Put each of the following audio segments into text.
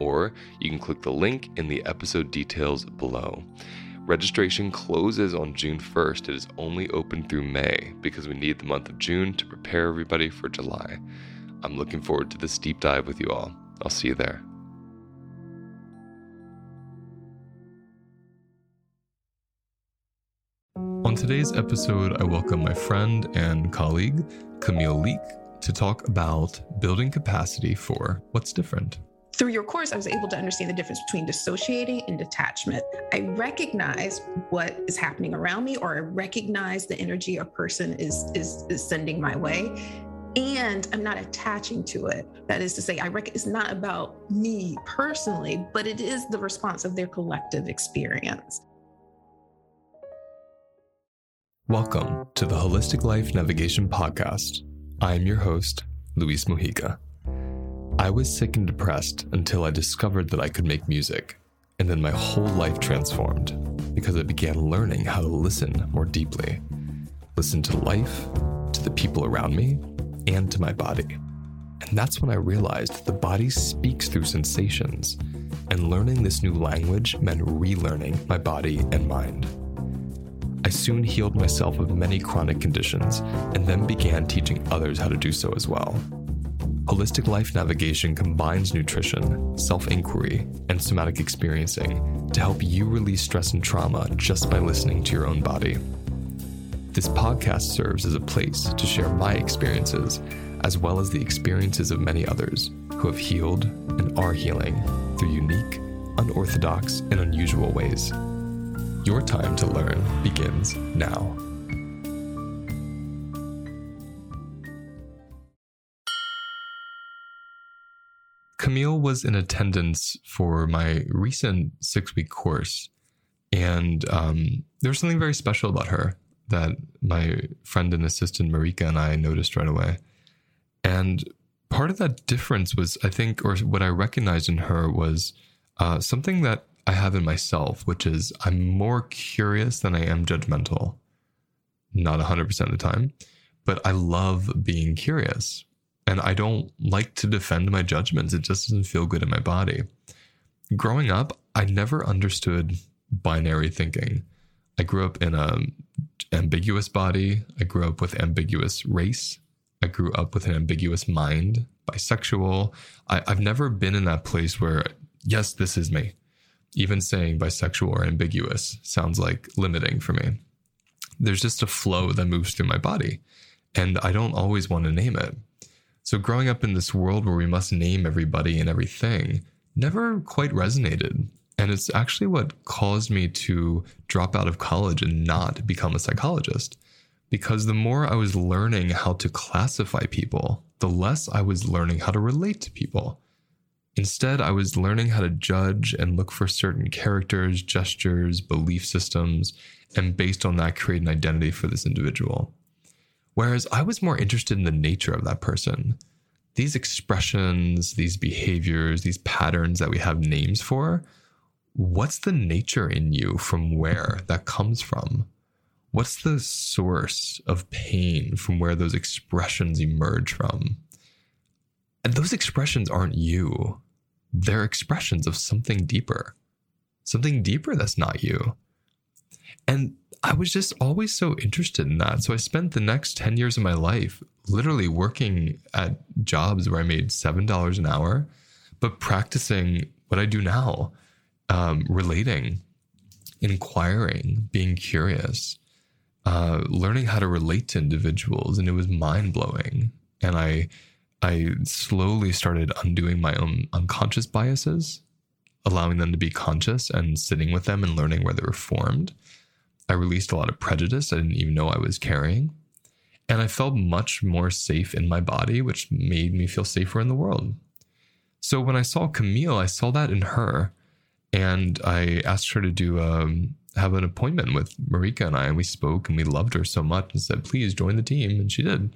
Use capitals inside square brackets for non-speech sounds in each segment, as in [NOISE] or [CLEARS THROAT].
or you can click the link in the episode details below. Registration closes on June 1st. It is only open through May because we need the month of June to prepare everybody for July. I'm looking forward to this deep dive with you all. I'll see you there. On today's episode, I welcome my friend and colleague, Camille Leek, to talk about building capacity for what's different through your course, I was able to understand the difference between dissociating and detachment. I recognize what is happening around me, or I recognize the energy a person is is, is sending my way, and I'm not attaching to it. That is to say, I reckon it's not about me personally, but it is the response of their collective experience. Welcome to the Holistic Life Navigation Podcast. I am your host, Luis Mujica. I was sick and depressed until I discovered that I could make music, and then my whole life transformed because I began learning how to listen more deeply. Listen to life, to the people around me, and to my body. And that's when I realized that the body speaks through sensations, and learning this new language meant relearning my body and mind. I soon healed myself of many chronic conditions and then began teaching others how to do so as well. Holistic Life Navigation combines nutrition, self inquiry, and somatic experiencing to help you release stress and trauma just by listening to your own body. This podcast serves as a place to share my experiences, as well as the experiences of many others who have healed and are healing through unique, unorthodox, and unusual ways. Your time to learn begins now. Camille was in attendance for my recent six week course. And um, there was something very special about her that my friend and assistant Marika and I noticed right away. And part of that difference was, I think, or what I recognized in her was uh, something that I have in myself, which is I'm more curious than I am judgmental. Not 100% of the time, but I love being curious and I don't like to defend my judgments. It just doesn't feel good in my body. Growing up, I never understood binary thinking. I grew up in a ambiguous body. I grew up with ambiguous race. I grew up with an ambiguous mind, bisexual. I, I've never been in that place where, yes, this is me. Even saying bisexual or ambiguous sounds like limiting for me. There's just a flow that moves through my body, and I don't always want to name it. So growing up in this world where we must name everybody and everything never quite resonated. And it's actually what caused me to drop out of college and not become a psychologist. Because the more I was learning how to classify people, the less I was learning how to relate to people. Instead, I was learning how to judge and look for certain characters, gestures, belief systems, and based on that, create an identity for this individual. Whereas I was more interested in the nature of that person. These expressions, these behaviors, these patterns that we have names for, what's the nature in you from where that comes from? What's the source of pain from where those expressions emerge from? And those expressions aren't you they're expressions of something deeper, something deeper that's not you. And I was just always so interested in that. So I spent the next 10 years of my life literally working at jobs where I made $7 an hour, but practicing what I do now, um, relating, inquiring, being curious, uh, learning how to relate to individuals. And it was mind blowing. And I, I slowly started undoing my own unconscious biases, allowing them to be conscious and sitting with them and learning where they were formed. I released a lot of prejudice I didn't even know I was carrying. And I felt much more safe in my body, which made me feel safer in the world. So when I saw Camille, I saw that in her. And I asked her to do um, have an appointment with Marika and I, and we spoke and we loved her so much and said, please join the team. And she did.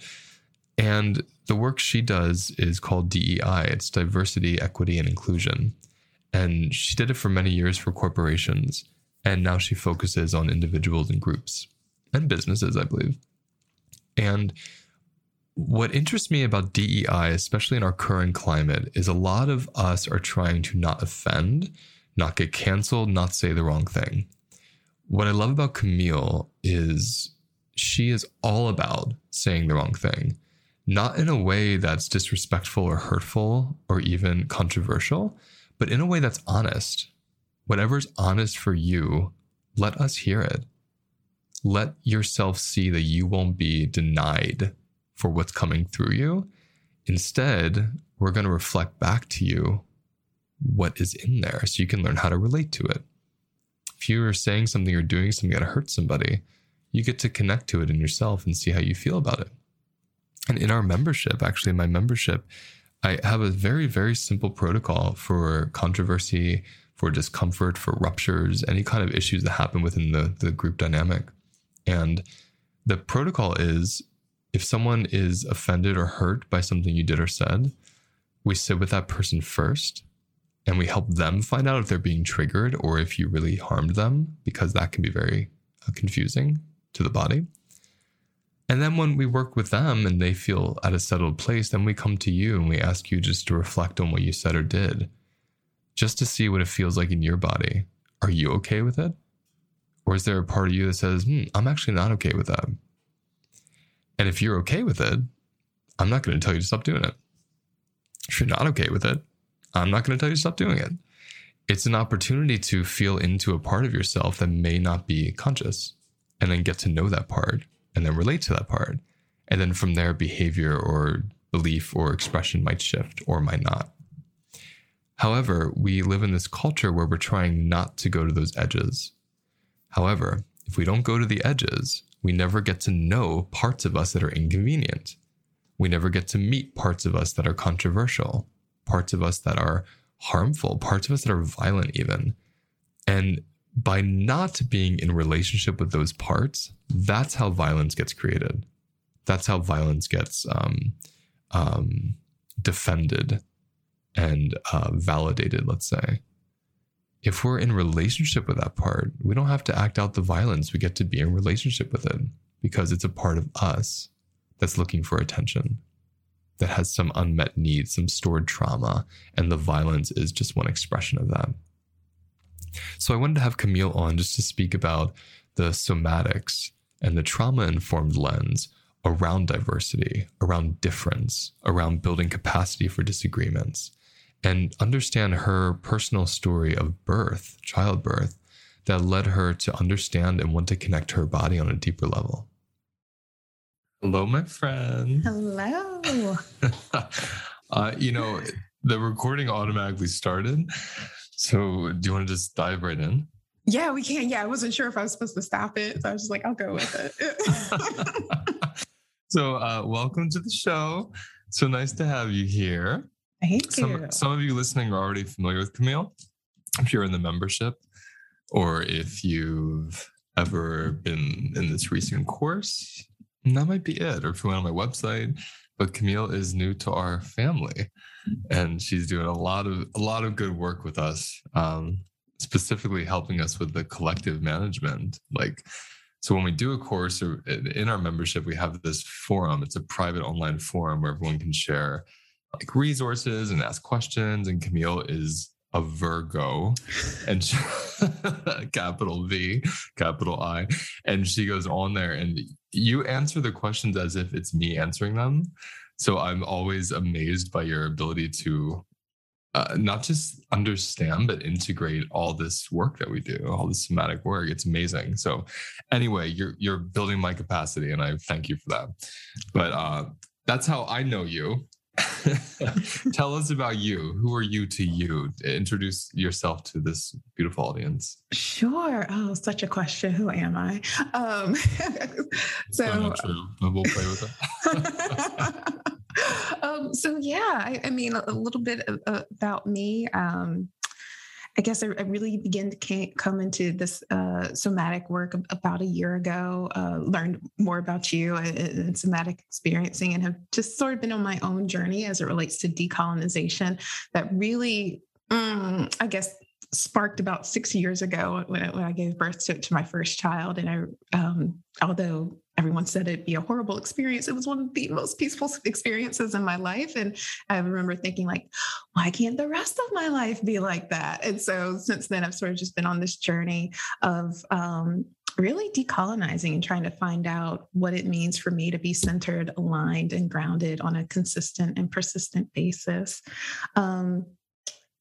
And the work she does is called DEI. It's diversity, equity, and inclusion. And she did it for many years for corporations. And now she focuses on individuals and groups and businesses, I believe. And what interests me about DEI, especially in our current climate, is a lot of us are trying to not offend, not get canceled, not say the wrong thing. What I love about Camille is she is all about saying the wrong thing not in a way that's disrespectful or hurtful or even controversial, but in a way that's honest. Whatever's honest for you, let us hear it. Let yourself see that you won't be denied for what's coming through you. Instead, we're going to reflect back to you what is in there so you can learn how to relate to it. If you are saying something or doing something that hurts somebody, you get to connect to it in yourself and see how you feel about it. And in our membership, actually, my membership, I have a very, very simple protocol for controversy, for discomfort, for ruptures, any kind of issues that happen within the, the group dynamic. And the protocol is if someone is offended or hurt by something you did or said, we sit with that person first and we help them find out if they're being triggered or if you really harmed them, because that can be very uh, confusing to the body. And then when we work with them and they feel at a settled place, then we come to you and we ask you just to reflect on what you said or did, just to see what it feels like in your body. Are you okay with it? Or is there a part of you that says, hmm, I'm actually not okay with that? And if you're okay with it, I'm not going to tell you to stop doing it. If you're not okay with it, I'm not going to tell you to stop doing it. It's an opportunity to feel into a part of yourself that may not be conscious and then get to know that part and then relate to that part. And then from there, behavior or belief or expression might shift or might not. However, we live in this culture where we're trying not to go to those edges. However, if we don't go to the edges, we never get to know parts of us that are inconvenient. We never get to meet parts of us that are controversial, parts of us that are harmful, parts of us that are violent, even. And by not being in relationship with those parts, that's how violence gets created. That's how violence gets um, um, defended and uh, validated, let's say. If we're in relationship with that part, we don't have to act out the violence. We get to be in relationship with it because it's a part of us that's looking for attention, that has some unmet needs, some stored trauma, and the violence is just one expression of that. So I wanted to have Camille on just to speak about the somatics and the trauma informed lens around diversity, around difference, around building capacity for disagreements, and understand her personal story of birth, childbirth, that led her to understand and want to connect her body on a deeper level. Hello, my friend. Hello. [LAUGHS] uh, you know, the recording automatically started. So, do you want to just dive right in? Yeah, we can. Yeah, I wasn't sure if I was supposed to stop it. So I was just like, I'll go with it. [LAUGHS] so, uh, welcome to the show. So nice to have you here. Thank some, you. Some of you listening are already familiar with Camille. If you're in the membership, or if you've ever been in this recent course, that might be it. Or if you went on my website, but Camille is new to our family, and she's doing a lot of a lot of good work with us, um, specifically helping us with the collective management. Like, so when we do a course or in our membership, we have this forum. It's a private online forum where everyone can share like resources and ask questions. And Camille is a Virgo and she, [LAUGHS] capital V, capital I. And she goes on there and you answer the questions as if it's me answering them. So I'm always amazed by your ability to uh, not just understand, but integrate all this work that we do, all this somatic work. It's amazing. So anyway, you're, you're building my capacity and I thank you for that. But uh, that's how I know you [LAUGHS] Tell us about you. Who are you to you? Introduce yourself to this beautiful audience. Sure. Oh, such a question. Who am I? Um, [LAUGHS] so true. We'll play with it. [LAUGHS] um, so yeah, I, I, mean, a, little bit about me. Um, I guess I, I really began to come into this uh, somatic work about a year ago, uh, learned more about you and, and, somatic experiencing, and have just sort of been on my own journey as it relates to decolonization that really, um, I guess, sparked about six years ago when I, when I gave birth to, to, my first child. And I, um, although everyone said it'd be a horrible experience, it was one of the most peaceful experiences in my life. And I remember thinking, like, why can't the rest of my life be like that? And so since then, I've sort of just been on this journey of um, really decolonizing and trying to find out what it means for me to be centered, aligned, and grounded on a consistent and persistent basis. Um,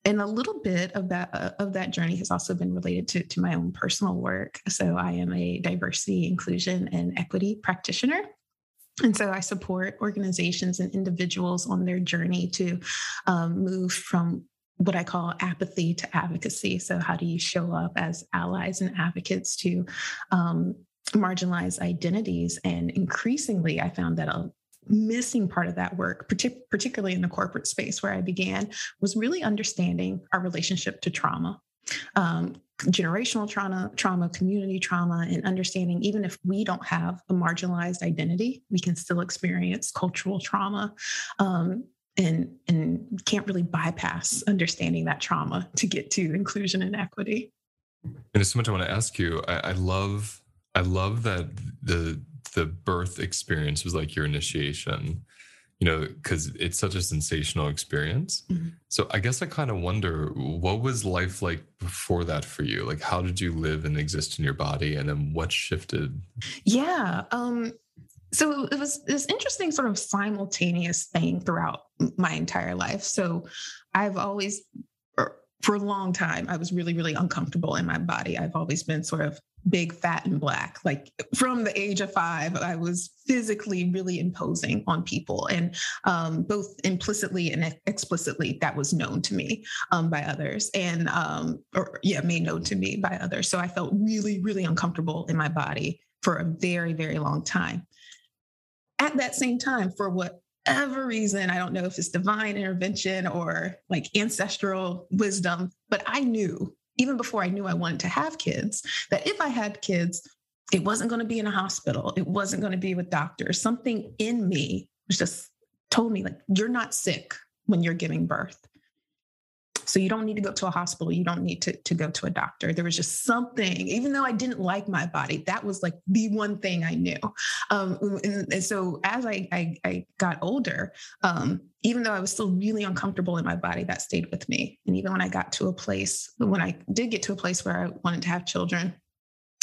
and a little bit of that uh, of that journey has also been related to, to my own personal work. So i am a diversity inclusion and equity practitioner. And so i support organizations and individuals on their journey to um, move from what i call apathy to advocacy. So how do you show up as allies and advocates to um, marginalized identities? And increasingly i found that a, missing part of that work, partic- particularly in the corporate space where I began, was really understanding our relationship to trauma. Um, generational trauma, trauma, community trauma, and understanding even if we don't have a marginalized identity, we can still experience cultural trauma. Um, and and can't really bypass understanding that trauma to get to inclusion and equity. And there's so much I want to ask you. I, I love I love that the the birth experience was like your initiation you know because it's such a sensational experience. Mm-hmm. so i guess i kind of wonder what was life like before that for you? Like how did you live and exist in your body and then what shifted? Yeah um so it was this interesting sort of simultaneous thing throughout my entire life. So i've always er, for a long time i was really really uncomfortable in my body. I've always been sort of big, fat, and black. Like from the age of five, I was physically really imposing on people, and um, both implicitly and explicitly, that was known to me um, by others, and um, or yeah, made known to me by others. So I felt really, really uncomfortable in my body for a very, very long time. At that same time, for whatever reason, I don't know if it's divine intervention or like ancestral wisdom, but I knew even before I knew I wanted to have kids, that if I had kids, it wasn't going to be in a hospital. It wasn't going to be with doctors. Something in me was just told me, like, you're not sick when you're giving birth. So you don't need to go to a hospital. You don't need to, to go to a doctor. There was just something, even though I didn't like my body, that was like the one thing I knew. Um, and, and, so as I, I, I got older, um, even though I was still really uncomfortable in my body, that stayed with me. And even when I got to a place, when I did get to a place where I wanted to have children,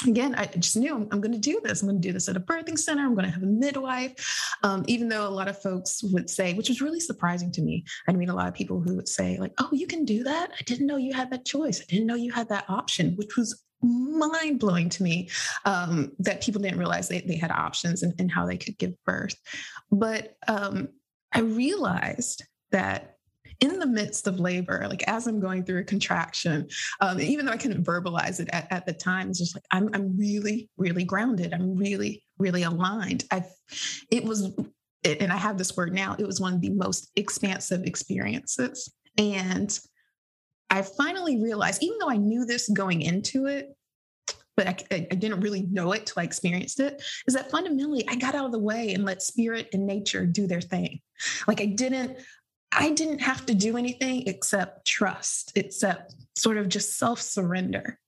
again, I just knew I'm, I'm going to do this. I'm going to do this at a birthing center. I'm going to have a midwife. Um, even though a lot of folks would say, which was really surprising to me, I mean, a lot of people who would say, like, oh, you can do that. I didn't know you had that choice. I didn't know you had that option, which was mind blowing to me um, that people didn't realize they, they had options and, and how they could give birth. But um, I realized that in the midst of labor, like as I'm going through a contraction, um, even though I couldn't verbalize it at, at the time, it's just like I'm I'm really, really grounded. I'm really, really aligned. I it was and I have this word now, it was one of the most expansive experiences. And I finally realized, even though I knew this going into it, but I, I, didn't really know it till I experienced it, is that fundamentally I got out of the way and let spirit and nature do their thing. Like I didn't, I didn't have to do anything except trust, except sort of just self surrender.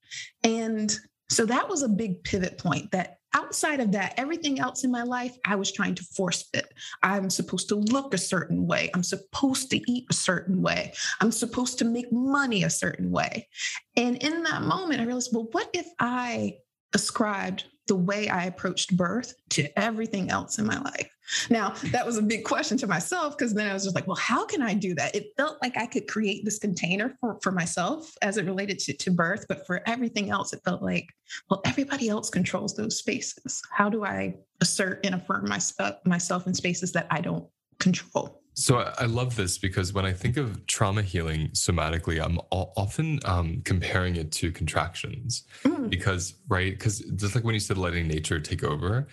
And so that was a big pivot point that outside of that, everything else in my life, I was trying to force fit. I'm supposed to look a certain way. I'm supposed to eat a certain way. I'm supposed to make money a certain way. And in that moment, I realized, well, what if I ascribed the way I approached birth to everything else in my life. Now, that was a big question to myself because then I was just like, well, how can I do that? It felt like I could create this container for, for myself as it related to, to birth, but for everything else, it felt like, well, everybody else controls those spaces. How do I assert and affirm my, myself in spaces that I don't control? So I love this because when I think of trauma healing somatically, I'm often um, comparing it to contractions mm. because, right? Because just like when you said letting nature take over,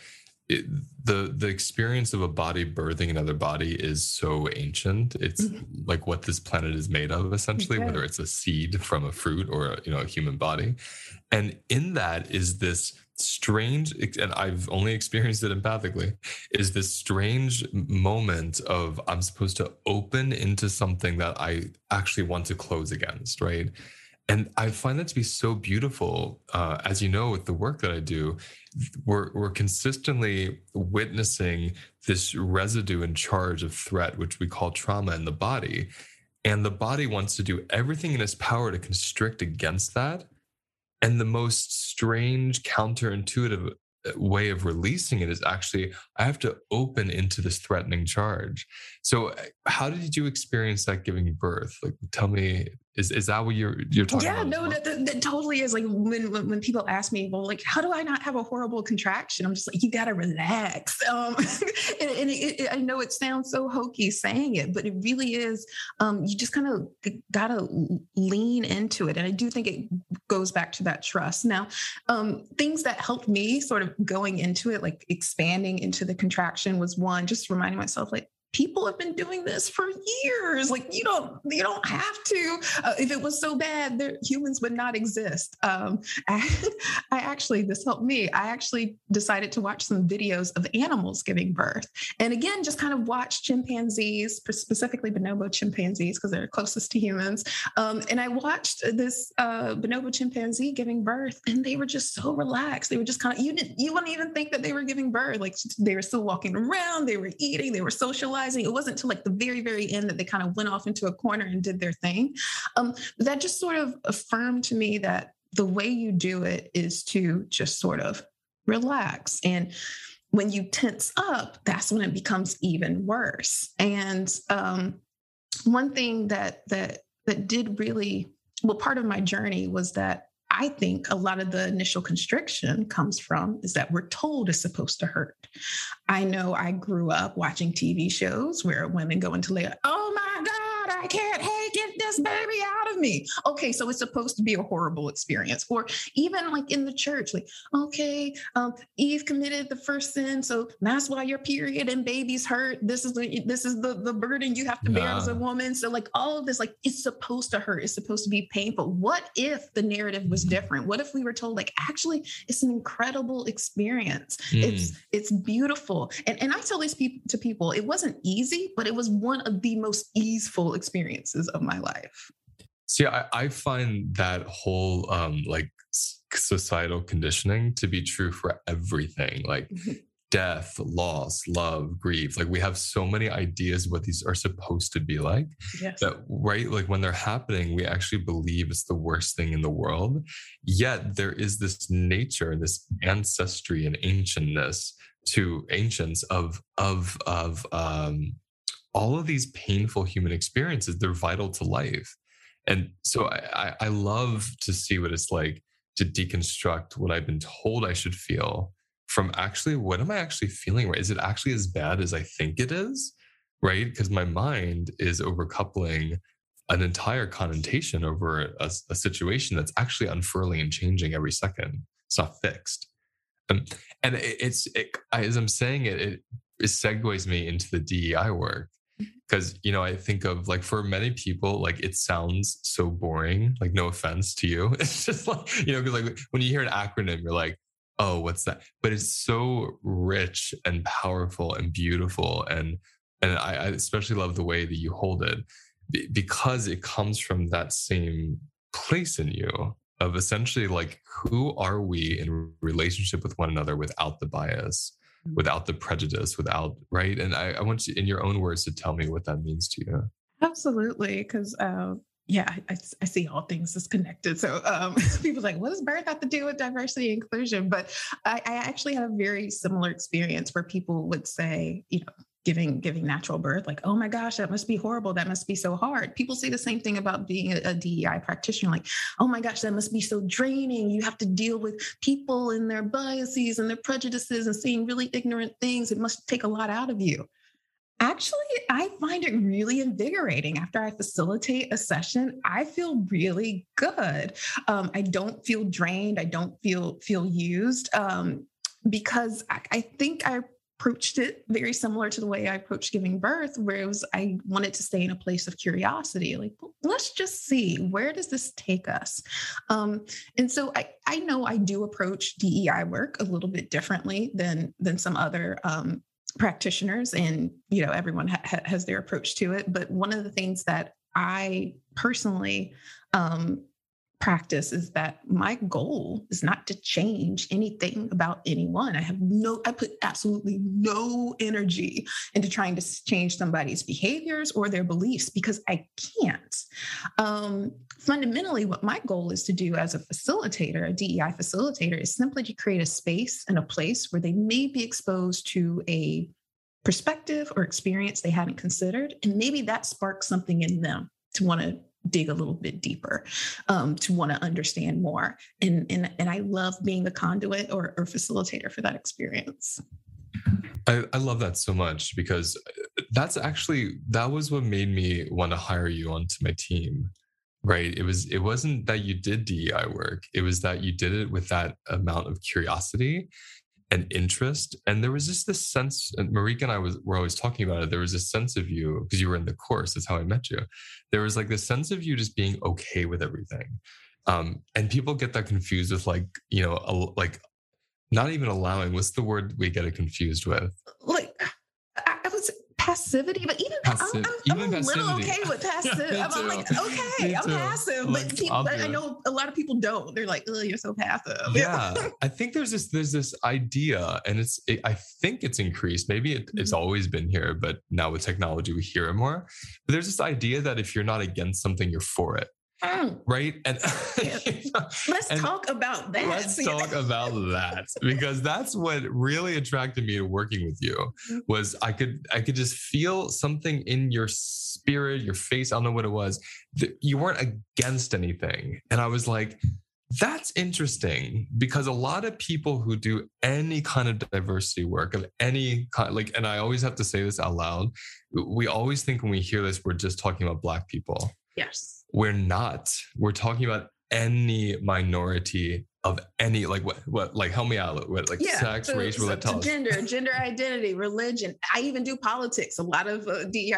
it, the the experience of a body birthing another body is so ancient. It's mm-hmm. like what this planet is made of, essentially, okay. whether it's a seed from a fruit or you know a human body, and in that is this strange and i've only experienced it empathically is this strange moment of i'm supposed to open into something that i actually want to close against right? And i find that to be so beautiful uh, as you know with the work that i do we're, we're consistently witnessing this residue and charge of threat which we call trauma in the body. And the body wants to do everything in its power to constrict against that and the most strange, counterintuitive uh, way of releasing it is actually I have to open into this threatening charge. So, uh, how did you experience that giving birth? Like, tell me is is that what you're you're talking yeah, about? Yeah, no, that, that, that, totally is. Like when, when, when people ask me, well, like how do I not have a horrible contraction? I'm just like, you gotta relax. [LAUGHS] Um, and, and it, it, I know it sounds so hokey saying it, but it really is. Um, you just kind of gotta lean into it, and I do think it goes back to that trust. Now, um, things that helped me sort of going into it, like expanding into the contraction, was one just reminding myself like people have been doing this for years. Like you don't you don't have to. Uh, if it was so bad there humans would not exist. Um, [LAUGHS] I, I, actually this helped me. I actually decided to watch some videos of animals giving birth. And again just kind of watch chimpanzees specifically bonobo chimpanzees because they're closest to humans. Um, and i watched this uh, bonobo chimpanzee giving birth and they were just so relaxed. They were just kind of you didn't you wouldn't even think that they were giving birth. Like they were still walking around they were eating they were socializing realizing it wasn't until like the very, very end that they kind of went off into a corner and did their thing. Um, that just sort of affirmed to me that the way you do it is to just sort of relax. And when you tense up, that's when it becomes even worse. And um, one thing that that that did really well, part of my journey was that I think a lot of the initial constriction comes from is that we're told it's supposed to hurt. I know I grew up watching TV shows where women go into labor, oh my God, I can't, this baby out of me. Okay, so it's supposed to be a horrible experience. Or even like in the church, like, okay, um, Eve committed the first sin, so that's why your period and babies hurt. This is the this is the, the burden you have to bear as a woman. So like all of this, like it's supposed to hurt, it's supposed to be painful. What if the narrative was different? What if we were told, like, actually, it's an incredible experience. Mm. It's it's beautiful. And and I tell this people to people, it wasn't easy, but it was one of the most easeful experiences of my life. See, I, I find that whole um, like societal conditioning to be true for everything, like mm-hmm. death, loss, love, grief. Like we have so many ideas what these are supposed to be like. Yes. That right, like when they're happening, we actually believe it's the worst thing in the world. Yet there is this nature, this ancestry and ancientness to ancients of of of um all of these painful human experiences they're vital to life and so I, I love to see what it's like to deconstruct what I've been told I should feel from actually what am I actually feeling right? Is it actually as bad as I think it is? right? Because my mind is overcoupling an entire connotation over a, a, situation that's actually unfurling and changing every second. It's not fixed. Um, and it, it's, it, as I'm saying it, it, it segues me into the DEI work because you know i think of like for many people like it sounds so boring like no offense to you [LAUGHS] it's just like you know because like when you hear an acronym you're like oh what's that but it's so rich and powerful and beautiful and and I, I especially love the way that you hold it because it comes from that same place in you of essentially like who are we in relationship with one another without the bias. Without the prejudice without right? And I, I, want you in your own words to tell me what that means to you. Absolutely because uh, yeah I, I, see all things as connected. So um, [LAUGHS] people like what does birth have to do with diversity and inclusion? But I, I actually had a very similar experience where people would say you know giving giving natural birth like oh my gosh that must be horrible that must be so hard people say the same thing about being a, a dei practitioner like oh my gosh that must be so draining you have to deal with people and their biases and their prejudices and saying really ignorant things it must take a lot out of you Actually, I find it really invigorating. After I facilitate a session, I feel really good. Um, I don't feel drained. I don't feel feel used um, because I, I think I approached it very similar to the way I approached giving birth, where it was I wanted to stay in a place of curiosity, like let's just see where does this take us. Um, and so I I know I do approach DEI work a little bit differently than than some other um, practitioners, and you know everyone ha- has their approach to it. But one of the things that I personally um, practice is that my goal is not to change anything about anyone. I have no, I put absolutely no energy into trying to change somebody's behaviors or their beliefs because I can't. Um, fundamentally, what my goal is to do as a facilitator, a DEI facilitator, is simply to create a space and a place where they may be exposed to a perspective or experience they hadn't considered. And maybe that sparks something in them to want to dig a little bit deeper um, to want to understand more. And, and and i love being the conduit or, or facilitator for that experience. I, I love that so much because uh, that's actually that was what made me want to hire you onto my team right? It was it wasn't that you did dei work it was that you did it with that amount of curiosity and interest. And there was just this sense, and Marika and I was were always talking about it. There was a sense of you, because you were in the course, that's how I met you. There was like this sense of you just being okay with everything. Um, and people get that confused with like, you know, a, like not even allowing, what's the word we get it confused with? Like passivity, but even Passive, I'm, I'm, even I'm a little okay with [LAUGHS] passive. yeah, I'm, like, okay, [LAUGHS] I'm passive, like, but people, I know a lot of people don't. They're like, oh, you're so passive. Yeah, [LAUGHS] I think there's this there's this idea, and it's it, I think it's increased. Maybe it, mm-hmm. it's always been here, but now with technology, we hear it more. But there's this idea that if you're not against something, you're for it. Mm. Right. And [LAUGHS] let's and talk about that. Let's [LAUGHS] talk about that because that's what really attracted me to working with you mm-hmm. was I could I could just feel something in your spirit, your face. I don't know what it was. You weren't against anything. And I was like, that's interesting because a lot of people who do any kind of diversity work of any kind, like, and I always have to say this out loud, we always think when we hear this, we're just talking about Black people. Yes. We're not. We're talking about any minority of any like what what like help me out what like yeah, sex so, race so, so gender [LAUGHS] gender identity religion. I even do politics. A lot of uh, dei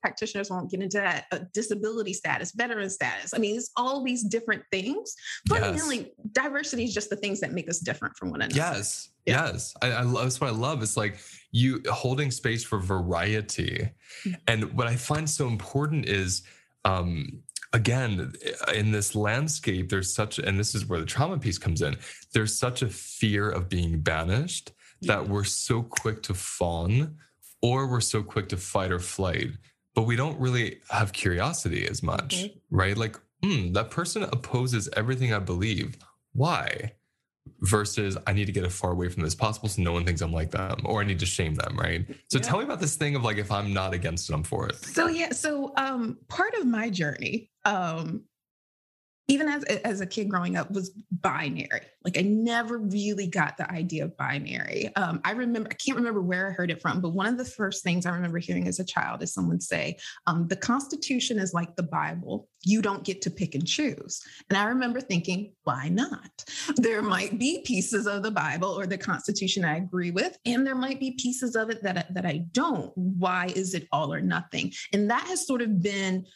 practitioners won't get into that. Uh, disability status veteran status. I mean it's all these different things fundamentally yes. diversity is just the things that make us different from one another. Yes. Yeah. yes. I, I love that's what i love. It's like you holding space for variety. Mm-hmm. and what i find so important is um again in this landscape there's such and this is where the trauma piece comes in there's such a fear of being banished that we're so quick to fawn or we're so quick to fight or flight but we don't really have curiosity as much mm-hmm. right? Like hmm, that person opposes everything i believe. Why versus I need to get as far away from this as possible so no one thinks I'm like them or I need to shame them, right? So yeah. tell me about this thing of like if I'm not against it, I'm for it. So yeah, so um part of my journey um even as as a kid growing up was binary. Like i never really got the idea of binary. Um, i remember i can't remember where i heard it from but one of the first things i remember hearing as a child is someone say um, the constitution is like the bible. You don't get to pick and choose. And i remember thinking why not? There might be pieces of the bible or the constitution i agree with and there might be pieces of it that, that i don't. Why is it all or nothing? And that has sort of been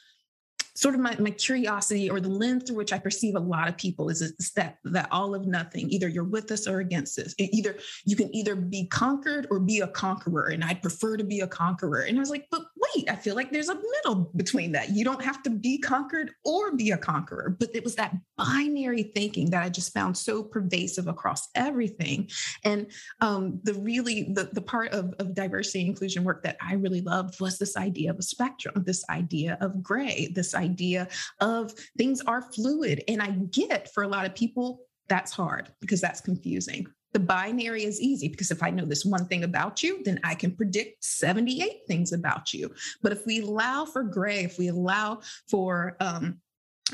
sort of my, my curiosity or the lens through which I perceive a lot of people is, that that all of nothing. Either you're with us or against us. It either you can either be conquered or be a conqueror. And I'd prefer to be a conqueror. And I was like, but wait, I feel like there's a middle between that. You don't have to be conquered or be a conqueror. But it was that binary thinking that I just found so pervasive across everything. And um, the really the, the part of, of diversity inclusion work that I really loved was this idea of a spectrum, this idea of gray, this idea of things are fluid. And I get for a lot of people, that's hard because that's confusing. The binary is easy because if I know this one thing about you, then I can predict 78 things about you. But if we allow for gray, if we allow for um,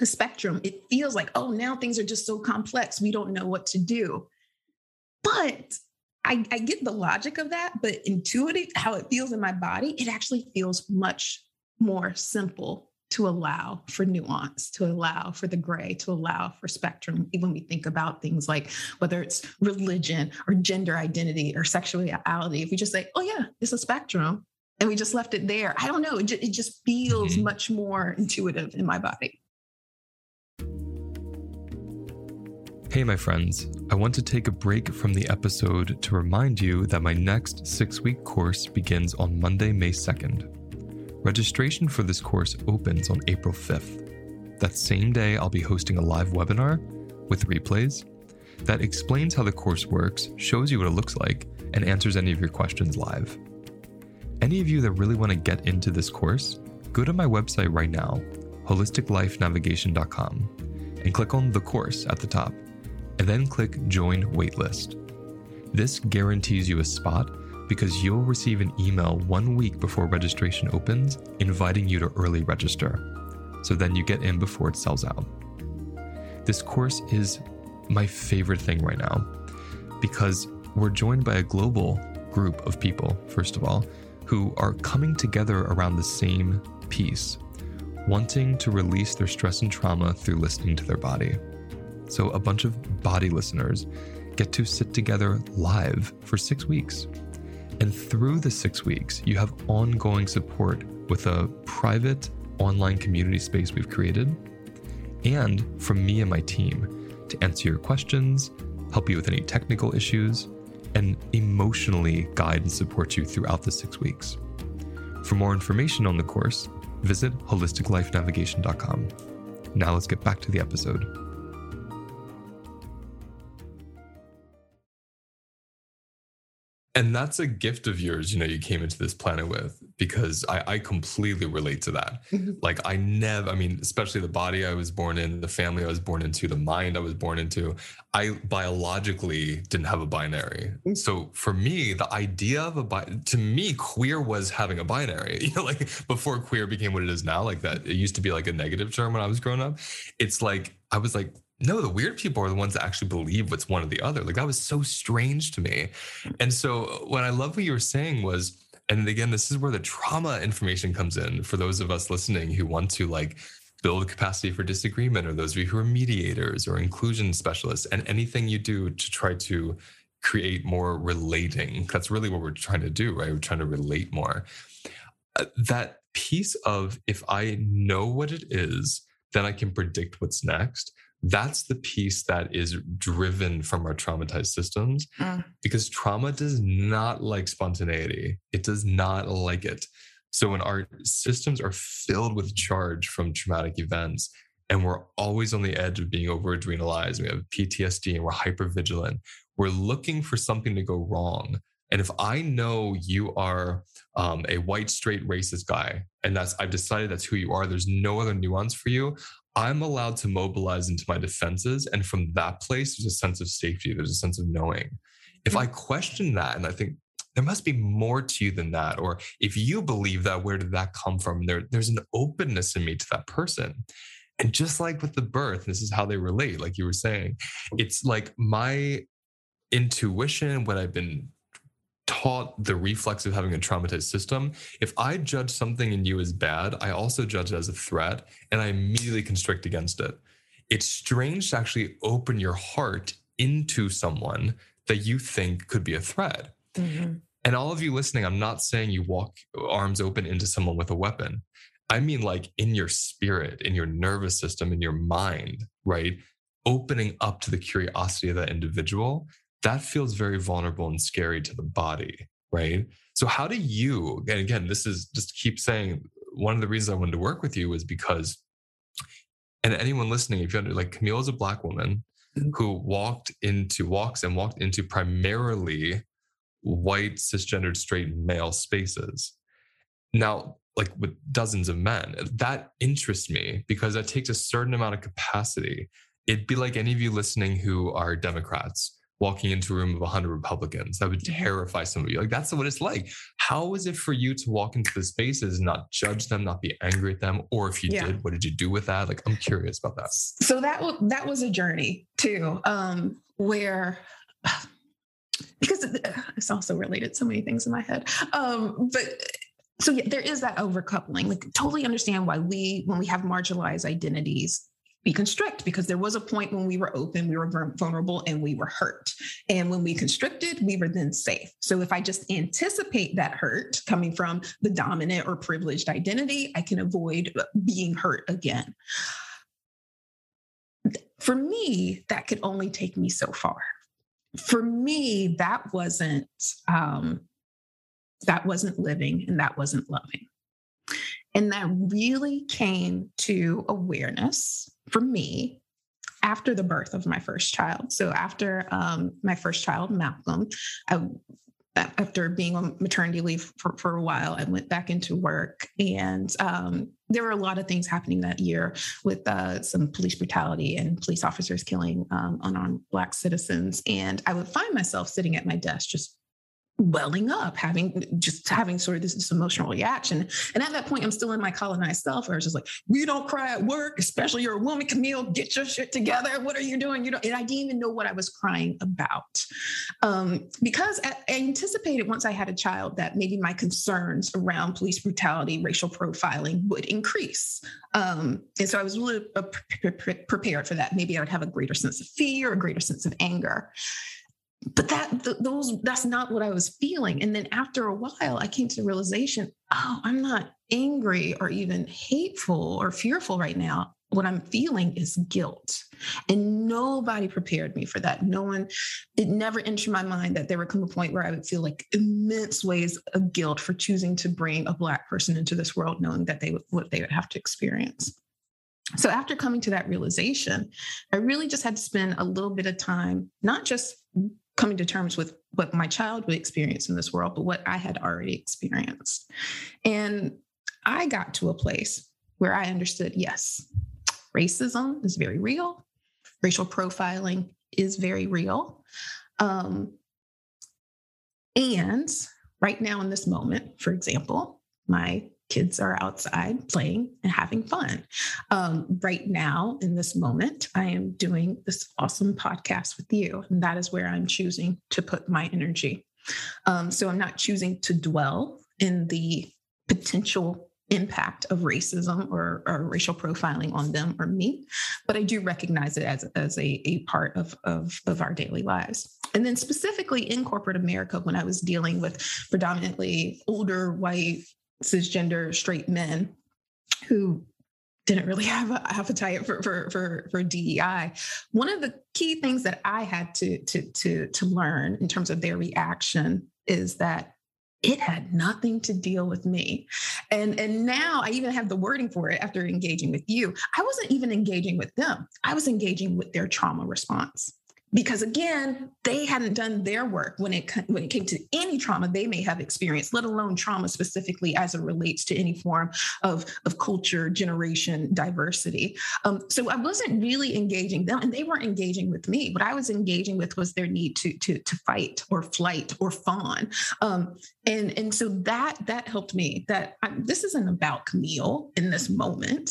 a spectrum, it feels like, oh, now things are just so complex. We don't know what to do. But I, I, get the logic of that, but intuitive, how it feels in my body, it actually feels much more simple to allow for nuance, to allow for the gray, to allow for spectrum. Even when we think about things like whether it's religion or gender identity or sexuality, if we just say, oh, yeah, it's a spectrum, and we just left it there, I don't know, it, it just feels mm-hmm. much more intuitive in my body. Hey, my friends. I want to take a break from the episode to remind you that my next six week course begins on Monday, May 2nd. Registration for this course opens on April 5th. That same day, I'll be hosting a live webinar with replays that explains how the course works, shows you what it looks like, and answers any of your questions live. Any of you that really want to get into this course, go to my website right now, holisticlifenavigation.com, and click on the course at the top, and then click Join Waitlist. This guarantees you a spot because you'll receive an email one week before registration opens inviting you to early register. So then you get in before it sells out. This course is my favorite thing right now because we're joined by a global group of people, first of all, who are coming together around the same piece, wanting to release their stress and trauma through listening to their body. So, a bunch of body listeners get to sit together live for six weeks and through the six weeks, you have ongoing support with a private online community space we've created, and from me and my team to answer your questions, help you with any technical issues, and emotionally guide and support you throughout the six weeks. For more information on the course, visit holisticlifenavigation.com. Now let's get back to the episode. And that's a gift of yours you know you came into this planet with because i, I completely relate to that mm-hmm. like i never i mean especially the body i was born in the family i was born into the mind i was born into i biologically didn't have a binary mm. so for me the idea of a bi- to me queer was having a binary [LAUGHS] you know like before queer became what it is now like that it used to be like a negative term when i was growing up it's like i was like no, the weird people are the ones that actually believe what's one or the other. Like that was so strange to me. And so what I love what you were saying was, and again, this is where the trauma information comes in for those of us listening who want to like build capacity for disagreement, or those of you who are mediators or inclusion specialists, and anything you do to try to create more relating. That's really what we're trying to do, right? We're trying to relate more. Uh, that piece of if I know what it is, then I can predict what's next that's the piece that is driven from our traumatized systems mm. because trauma does not like spontaneity. It does not like it. So when our systems are filled with charge from traumatic events and we're always on the edge of being over adrenalized, we have PTSD and we're hyper vigilant, we're looking for something to go wrong. And if I know you are um, a white, straight, racist guy, and that's I've decided that's who you are, there's no other nuance for you, I'm allowed to mobilize into my defenses. And from that place, there's a sense of safety, there's a sense of knowing. If mm-hmm. I question that and I think there must be more to you than that, or if you believe that, where did that come from? There, there's an openness in me to that person. And just like with the birth, this is how they relate, like you were saying. It's like my intuition, what I've been taught the reflex of having a traumatized system. If I judge something in you as bad, I also judge it as a threat and I immediately constrict against it. It's strange to actually open your heart into someone that you think could be a threat. Mm-hmm. And all of you listening, I'm not saying you walk arms open into someone with a weapon. I mean, like in your spirit, in your nervous system, in your mind, right? Opening up to the curiosity of that individual, that feels very vulnerable and scary to the body, right? So, how do you, and again, this is just keep saying one of the reasons I wanted to work with you is because, and anyone listening, if you under like Camille is a black woman mm-hmm. who walked into, walks and walked into primarily white, cisgendered, straight male spaces. Now, like with dozens of men. That interests me because that takes a certain amount of capacity. It'd be like any of you listening who are Democrats walking into a room of 100 Republicans. That would terrify some of you. Like, that's what it's like. How is it for you to walk into the spaces, and not judge them, not be angry at them? Or if you yeah. did, what did you do with that? Like, I'm curious about that. So that, that was a journey too, um, where because it's also related to so many things in my head. Um, but so yeah, there is that overcoupling. Like totally understand why we, when we have marginalized identities, we constrict because there was a point when we were open, we were vulnerable, and we were hurt. And when we constricted, we were then safe. So if I just anticipate that hurt coming from the dominant or privileged identity, I can avoid being hurt again. For me, that could only take me so far. For me, that wasn't um, that wasn't living and that wasn't loving. And that really came to awareness for me after the birth of my first child. So after um, my first child, Malcolm, I, after being on maternity leave for, for a while, I went back into work. And um, there were a lot of things happening that year with uh, some police brutality and police officers killing um, unarmed Black citizens. And I would find myself sitting at my desk just welling up, having just having sort of this, this, emotional reaction. And at that point, I'm still in my colonized self where it's just like, we don't cry at work, especially you're a woman, Camille, get your shit together. What are you doing? You know, and I didn't even know what I was crying about. Um, because I, I anticipated once I had a child that maybe my concerns around police brutality, racial profiling would increase. Um, and so I was really uh, prepared for that. Maybe I would have a greater sense of fear, a greater sense of anger but that th- those that's not what i was feeling. And then after a while i came to the realization oh i'm not angry or even hateful or fearful right now. What i'm feeling is guilt. And nobody prepared me for that. No one it never entered my mind that there would come a point where i would feel like immense ways of guilt for choosing to bring a black person into this world knowing that they would what they would have to experience. So after coming to that realization i really just had to spend a little bit of time not just coming to terms with what my child would experience in this world, but what I had already experienced. And I got to a place where I understood yes, racism is very real, racial profiling is very real. Um, and right now, in this moment, for example, my kids are outside playing and having fun. Um, right now, in this moment, I am doing this awesome podcast with you, and that is where I'm choosing to put my energy. Um, so I'm not choosing to dwell in the potential impact of racism or, or, racial profiling on them or me, but I do recognize it as, as a, a part of, of, of our daily lives. And then specifically in corporate America, when I was dealing with predominantly older white cisgender straight men who didn't really have an appetite for, for, for, for DEI. One of the key things that I had to, to, to, to learn in terms of their reaction is that it had nothing to deal with me. And, and now I even have the wording for it after engaging with you. I wasn't even engaging with them. I was engaging with their trauma response because again they hadn't done their work when it when it came to any trauma they may have experienced let alone trauma specifically as it relates to any form of of culture generation diversity. Um, so i wasn't really engaging them and they weren't engaging with me. What i was engaging with was their need to to to fight or flight or fawn. Um, and and so that that helped me that I, this isn't about camille in this moment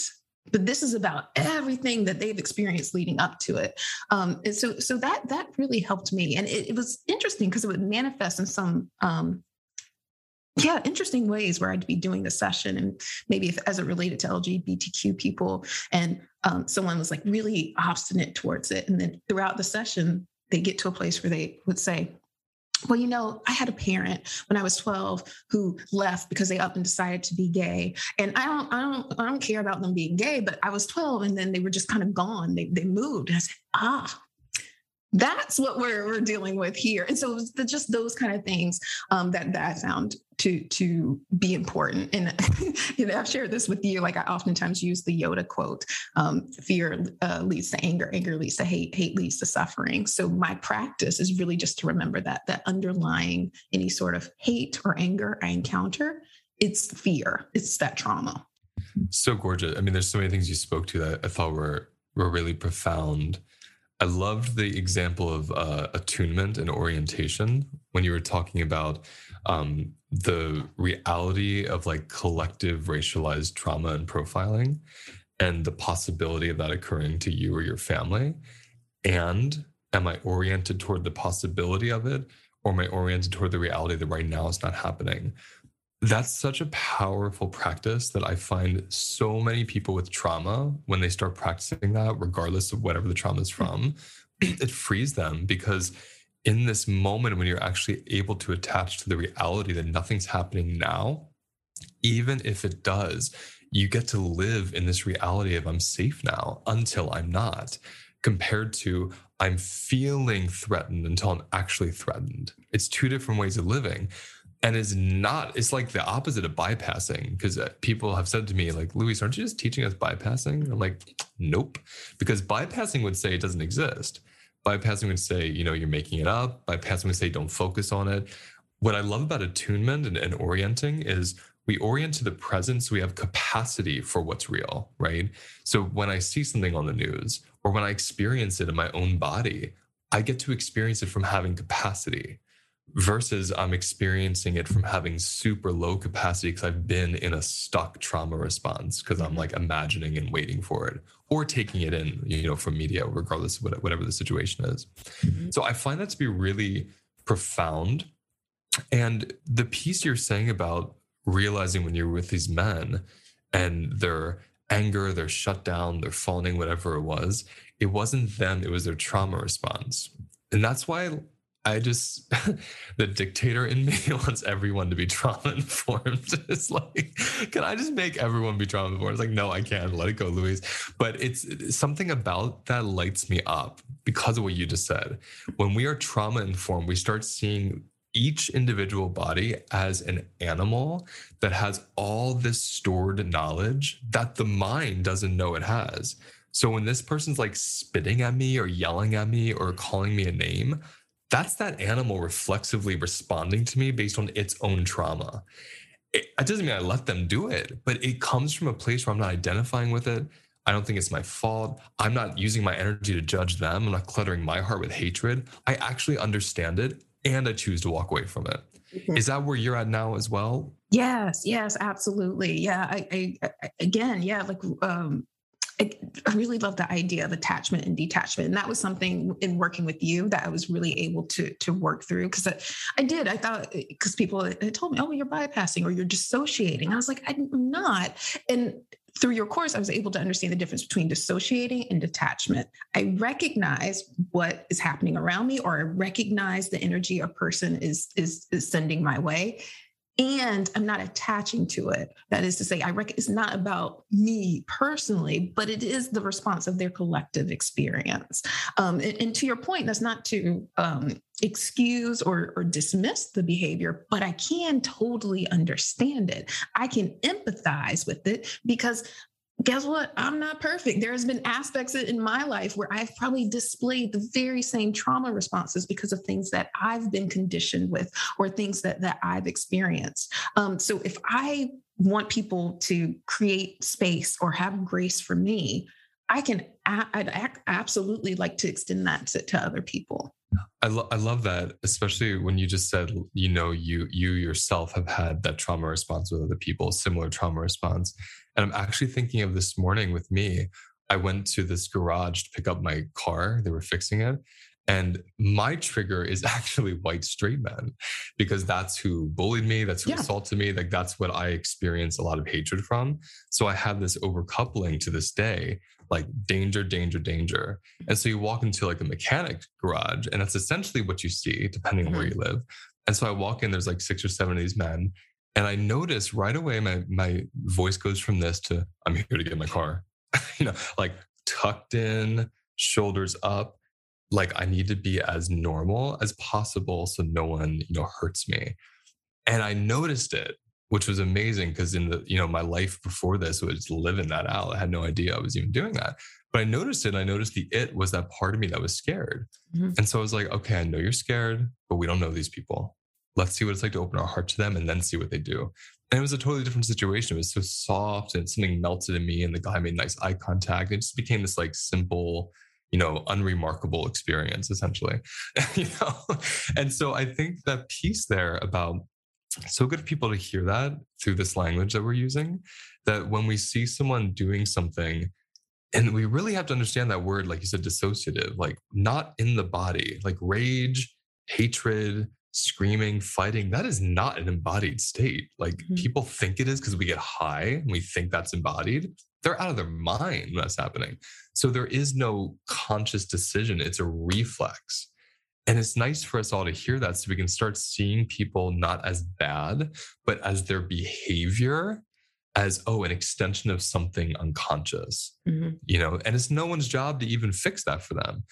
but this is about everything that they've experienced leading up to it. Um, and so so that that really helped me. And it, it was interesting because it would manifest in some um, yeah interesting ways where i'd be doing the session and maybe if, as it related to lgbtq people and um, someone was like really obstinate towards it. And then throughout the session they get to a place where they would say well, you know, I had a parent when I was 12 who left because they up and decided to be gay. And I don't, I don't, I don't care about them being gay, but I was 12 and then they were just kind of gone. They, they moved. And I said, ah, that's what we're, we're dealing with here. And so the, just those kind of things um, that, that i found to to be important. And [LAUGHS] you know i've shared this with you like i oftentimes use the yoda quote um, fear uh, leads to anger anger leads to hate hate leads to suffering. So my practice is really just to remember that that underlying any sort of hate or anger i encounter it's fear it's that trauma. So gorgeous. I mean there's so many things you spoke to that i thought were were really profound I loved the example of uh, attunement and orientation when you were talking about um, the reality of like collective racialized trauma and profiling and the possibility of that occurring to you or your family. And am I oriented toward the possibility of it or am I oriented toward the reality that right now it's not happening? That's such a powerful practice that I find so many people with trauma, when they start practicing that, regardless of whatever the trauma is hmm. from, [CLEARS THROAT] it frees them because in this moment when you're actually able to attach to the reality that nothing's happening now, even if it does, you get to live in this reality of I'm safe now until I'm not, compared to I'm feeling threatened until I'm actually threatened. It's two different ways of living and is not it's like the opposite of bypassing because uh, people have said to me like luis aren't you just teaching us bypassing? I'm like nope. Because bypassing would say it doesn't exist. Bypassing would say you know you're making it up. Bypassing would say don't focus on it. What i love about attunement and, and orienting is we orient to the present so we have capacity for what's real right? So when i see something on the news or when i experience it in my own body i get to experience it from having capacity versus I'm experiencing it from having super low capacity because I've been in a stuck trauma response because I'm like imagining and waiting for it or taking it in, you know, from media, regardless of whatever the situation is. Mm-hmm. So I find that to be really profound. And the piece you're saying about realizing when you're with these men and their anger, their shutdown, their fawning, whatever it was, it wasn't them, it was their trauma response. And that's why I just [LAUGHS] the dictator in me [LAUGHS] wants everyone to be [LAUGHS] trauma informed. It's like, can I just make everyone be trauma informed? It's like, no, I can't. Let it go, Luis. But it's, it's something about that lights me up because of what you just said. When we are trauma informed, we start seeing each individual body as an animal that has all this stored knowledge that the mind doesn't know it has. So when this person's like spitting at me or yelling at me or calling me a name, that's that animal reflexively responding to me based on its own trauma. It, doesn't mean I let them do it, but it comes from a place where I'm not identifying with it. I don't think it's my fault. I'm not using my energy to judge them. I'm not cluttering my heart with hatred. I actually understand it and I choose to walk away from it. Mm-hmm. Is that where you're at now as well? Yes, yes, absolutely. Yeah, I, I, I again, yeah, like um, I, really love the idea of attachment and detachment. And that was something in working with you that I was really able to, to work through. Cause I, I did, I thought, because people had told me, oh, you're bypassing or you're dissociating. I was like, I'm not. And through your course, I was able to understand the difference between dissociating and detachment. I recognize what is happening around me, or I recognize the energy a person is, is, is sending my way and I'm not attaching to it. That is to say, I reckon it's not about me personally, but it is the response of their collective experience. Um, and, and, to your point, that's not to um, excuse or, or dismiss the behavior, but I can totally understand it. I can empathize with it because guess what? I'm not perfect. There's been aspects in my life where I've probably displayed the very same trauma responses because of things that I've been conditioned with or things that that I've experienced. Um, so if I want people to create space or have grace for me, I can I'd absolutely like to extend that to, to other people. I, lo- I love that, especially when you just said, you know, you you yourself have had that trauma response with other people, similar trauma response. And I'm actually thinking of this morning with me. I went to this garage to pick up my car. They were fixing it. And my trigger is [LAUGHS] actually white straight men because that's who bullied me, that's who yeah. assaulted me. Like that's what I experience a lot of hatred from. So I have this overcoupling to this day, like danger, danger, danger. And so you walk into like a mechanic garage, and that's essentially what you see, depending on where mm-hmm. you live. And so I walk in, there's like six or seven of these men. And I notice right away my my voice goes from this to I'm here to get my car. [LAUGHS] you know, like tucked in, shoulders up like I need to be as normal as possible so no one, you know, hurts me. And I noticed it, which was amazing because in the, you know, my life before this was living that out. I had no idea I was even doing that. But I noticed it. And I noticed the it was that part of me that was scared. Mm-hmm. And so I was like, okay, I know you're scared, but we don't know these people. Let's see what it's like to open our heart to them and then see what they do. And it was a totally different situation. It was so soft and something melted in me. And the guy made nice eye contact. It just became this like simple, you know unremarkable experience essentially [LAUGHS] you know and so i think that piece there about so good people to hear that through this language that we're using that when we see someone doing something and we really have to understand that word like you said dissociative like not in the body like rage hatred screaming fighting that is not an embodied state like mm-hmm. people think it is because we get high and we think that's embodied they're out of their mind when that's happening. So there is no conscious decision, it's a reflex. And it's nice for us all to hear that so we can start seeing people not as bad, but as their behavior as, oh, an extension of something unconscious, mm-hmm. you know, and it's no one's job to even fix that for them.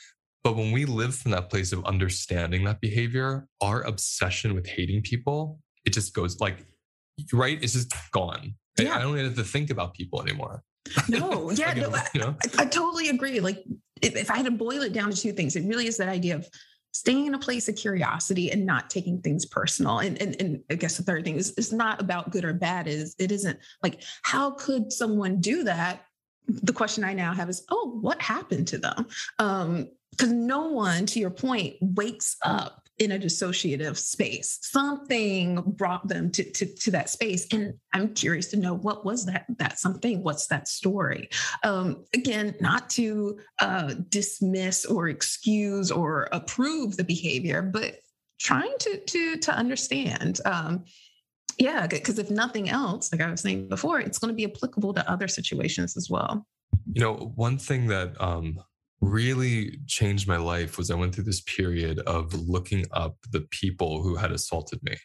But when we live from that place of understanding that behavior, our obsession with hating people, it just goes like, right? It's just gone. Yeah. I don't even have to think about people anymore. No, [LAUGHS] yeah, no, I, I, I, totally agree. Like, if, if I had to boil it down to two things, it really is that idea of staying in a place of curiosity and not taking things personal. And, and, and I guess the third thing is it's not about good or bad. Is it isn't like how could someone do that? The question I now have is, oh, what happened to them? Um, because no one, to your point, wakes up in a dissociative space. Something brought them to, to, to, that space. And I'm curious to know what was that that something? What's that story? Um, again, not to uh, dismiss or excuse or approve the behavior, but trying to to to understand. Um, yeah, because if nothing else, like I was saying before, it's going to be applicable to other situations as well. You know, one thing that um, really changed my life was I went through this period of looking up the people who had assaulted me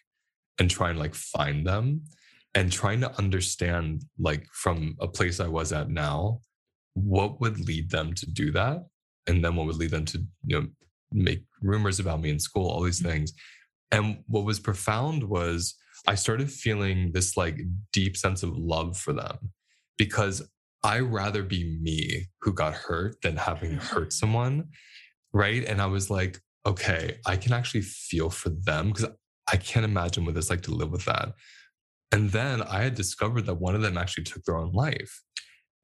and trying to like find them and trying to understand like from a place I was at now what would lead them to do that and then what would lead them to you know make rumors about me in school all these mm-hmm. things and what was profound was I started feeling this like deep sense of love for them because I rather be me who got hurt than having hurt someone. Right. And I was like, okay, I can actually feel for them because I can't imagine what it's like to live with that. And then I had discovered that one of them actually took their own life.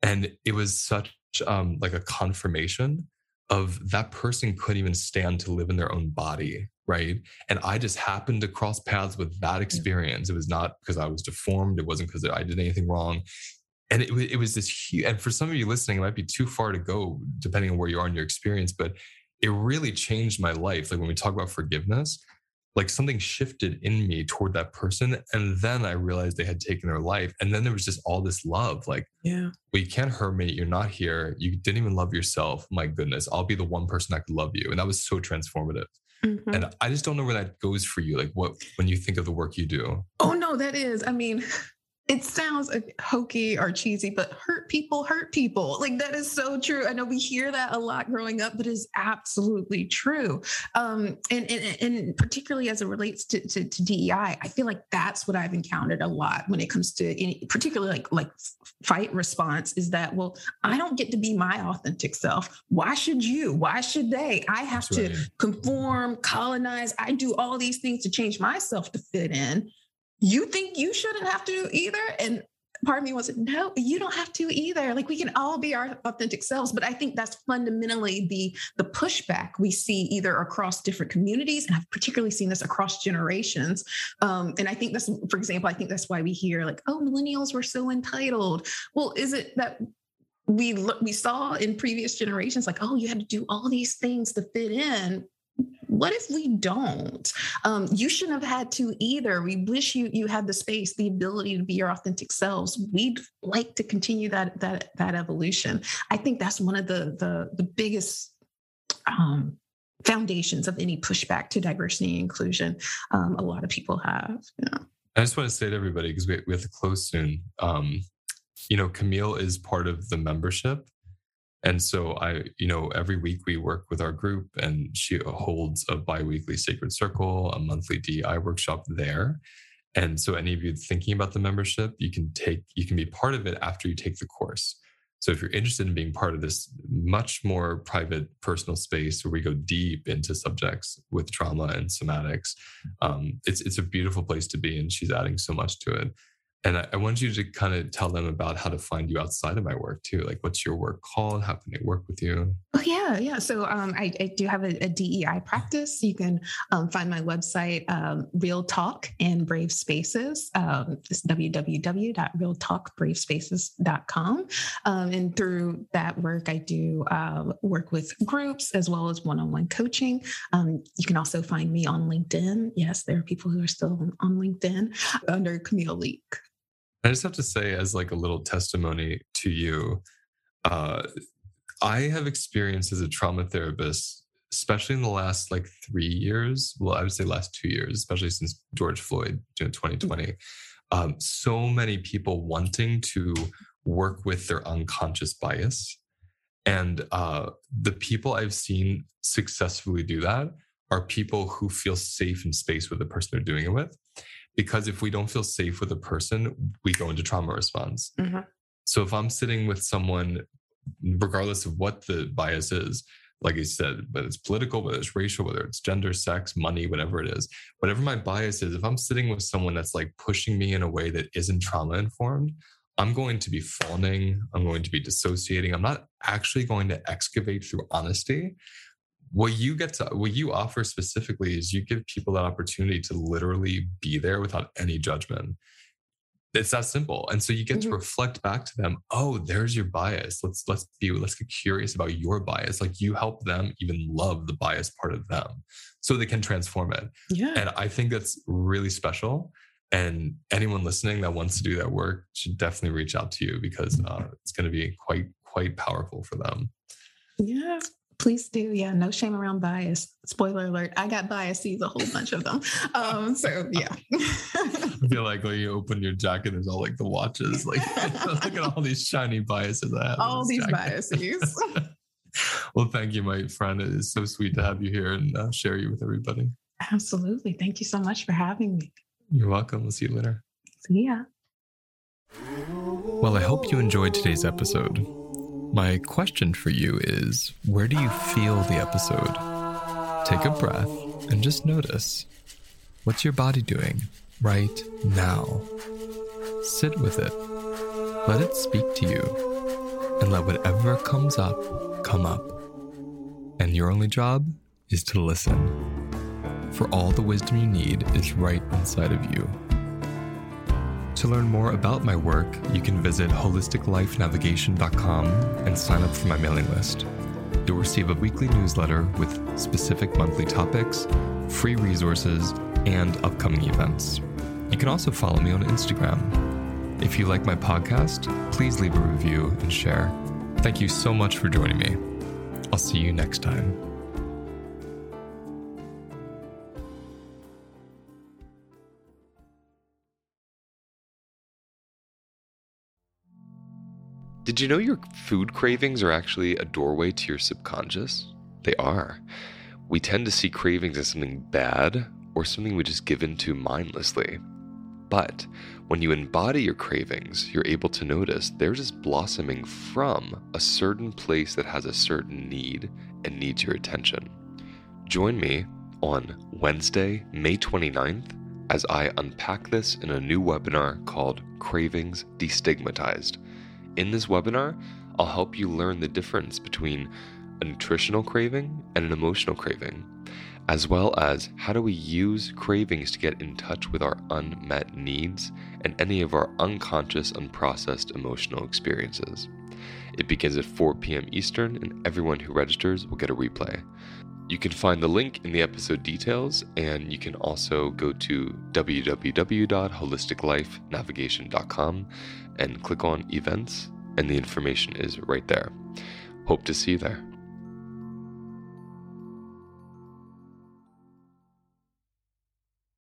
And it was such um, like a confirmation of that person couldn't even stand to live in their own body. Right. And I just happened to cross paths with that experience. It was not because I was deformed. It wasn't because I did anything wrong and it, it was this huge and for some of you listening it might be too far to go depending on where you are in your experience but it really changed my life. Like when we talk about forgiveness like something shifted in me toward that person and then i realized they had taken their life and then there was just all this love like yeah. Well you can't hurt me. You're not here. You didn't even love yourself. My goodness. I'll be the one person that could love you. And that was so transformative. Mm-hmm. and i just don't know where that goes for you like what when you think of the work you do. Oh no that is i mean [LAUGHS] it sounds hokey or cheesy, but hurt people hurt people. Like that is so true. I know we hear that a lot growing up, but it's absolutely true. Um, and, and, and particularly as it relates to, to, to, DEI, I feel like that's what I've encountered a lot when it comes to any, particularly like like fight response. Is that well, I don't get to be my authentic self. Why should you? Why should they? I have that's to right. conform, colonize. I do all these things to change myself to fit in you think you shouldn't have to either and part of me was, no, you don't have to either. Like we can all be our authentic selves. But I think that's fundamentally the the pushback we see either across different communities, and I've particularly seen this across generations. Um, and I think that's, for example, I think that's why we hear like, oh, millennials were so entitled. Well, is it that we we saw in previous generations like oh you had to do all these things to fit in what if we don't? Um, you shouldn't have had to either. We wish you you had the space the ability to be your authentic selves. We'd like to continue that that that evolution. I think that's one of the the the biggest um, foundations of any pushback to diversity and inclusion um, a lot of people have i just want to say to everybody because we, we have to close soon um, you know camille is part of the membership and so I, you know, every week we work with our group and she holds a biweekly sacred circle, a monthly DI workshop there. And so any of you thinking about the membership, you can take, you can be part of it after you take the course. So if you're interested in being part of this much more private personal space where we go deep into subjects with trauma and somatics, um, it's it's a beautiful place to be, and she's adding so much to it. And I, I want you to kind of tell them about how to find you outside of my work too. Like, what's your work called? How can they work with you? Oh, yeah. Yeah. So um, I, I, do have a, a, DEI practice. You can um, find my website, um, Real Talk and Brave Spaces. Um, it's www.realtalkbravespaces.com. Um, and through that work, I do uh, work with groups as well as one on one coaching. Um, you can also find me on LinkedIn. Yes, there are people who are still on LinkedIn under Camille Leake. I just have to say, as like a little testimony to you, uh, I have experienced as a trauma therapist, especially in the last like three years. Well, I would say last two years, especially since George Floyd in 2020. Um, so many people wanting to work with their unconscious bias. And uh, the people I've seen successfully do that are people who feel safe in space with the person they're doing it with because if we don't feel safe with a person, we go into trauma response. Mm-hmm. So if I'm sitting with someone, regardless of what the bias is, like I said, whether it's political, whether it's racial, whether it's gender, sex, money, whatever it is, whatever my bias is, if I'm sitting with someone that's like pushing me in a way that isn't trauma informed, I'm going to be fawning. I'm going to be dissociating. I'm not actually going to excavate through honesty what you get to what you offer specifically is you give people that opportunity to literally be there without any judgment. It's that simple. And so you get mm-hmm. to reflect back to them oh there's your bias. Let's let's be let's get curious about your bias. Like you help them even love the bias part of them so they can transform it. Yeah. And i think that's really special. And anyone listening that wants to do that work should definitely reach out to you because uh, it's going to be quite quite powerful for them. Yeah Please do. Yeah, no shame around bias. Spoiler alert, I got biases, a whole bunch of them. Um, so yeah. I feel like when you open your jacket, there's all like the watches. Like [LAUGHS] look at all these shiny biases I have. All these jacket. biases. [LAUGHS] well, thank you, my friend. It is so sweet to have you here and uh, share you with everybody. Absolutely. Thank you so much for having me. You're welcome. We'll see you later. See ya. Well, I hope you enjoyed today's episode. My question for you is where do you feel the episode? Take a breath and just notice. What's your body doing right now? Sit with it. Let it speak to you. And let whatever comes up come up. And your only job is to listen. For all the wisdom you need is right inside of you. To learn more about my work, you can visit holisticlifenavigation.com and sign up for my mailing list. You'll receive a weekly newsletter with specific monthly topics, free resources, and upcoming events. You can also follow me on Instagram. If you like my podcast, please leave a review and share. Thank you so much for joining me. I'll see you next time. Did you know your food cravings are actually a doorway to your subconscious? They are. We tend to see cravings as something bad or something we just give into mindlessly. But when you embody your cravings, you're able to notice they're just blossoming from a certain place that has a certain need and needs your attention. Join me on Wednesday, May 29th as I unpack this in a new webinar called Cravings Destigmatized. In this webinar, I'll help you learn the difference between a nutritional craving and an emotional craving, as well as how do we use cravings to get in touch with our unmet needs and any of our unconscious, unprocessed emotional experiences. It begins at 4 p.m. Eastern, and everyone who registers will get a replay. You can find the link in the episode details, and you can also go to www.holisticlifenavigation.com and click on events, and the information is right there. Hope to see you there.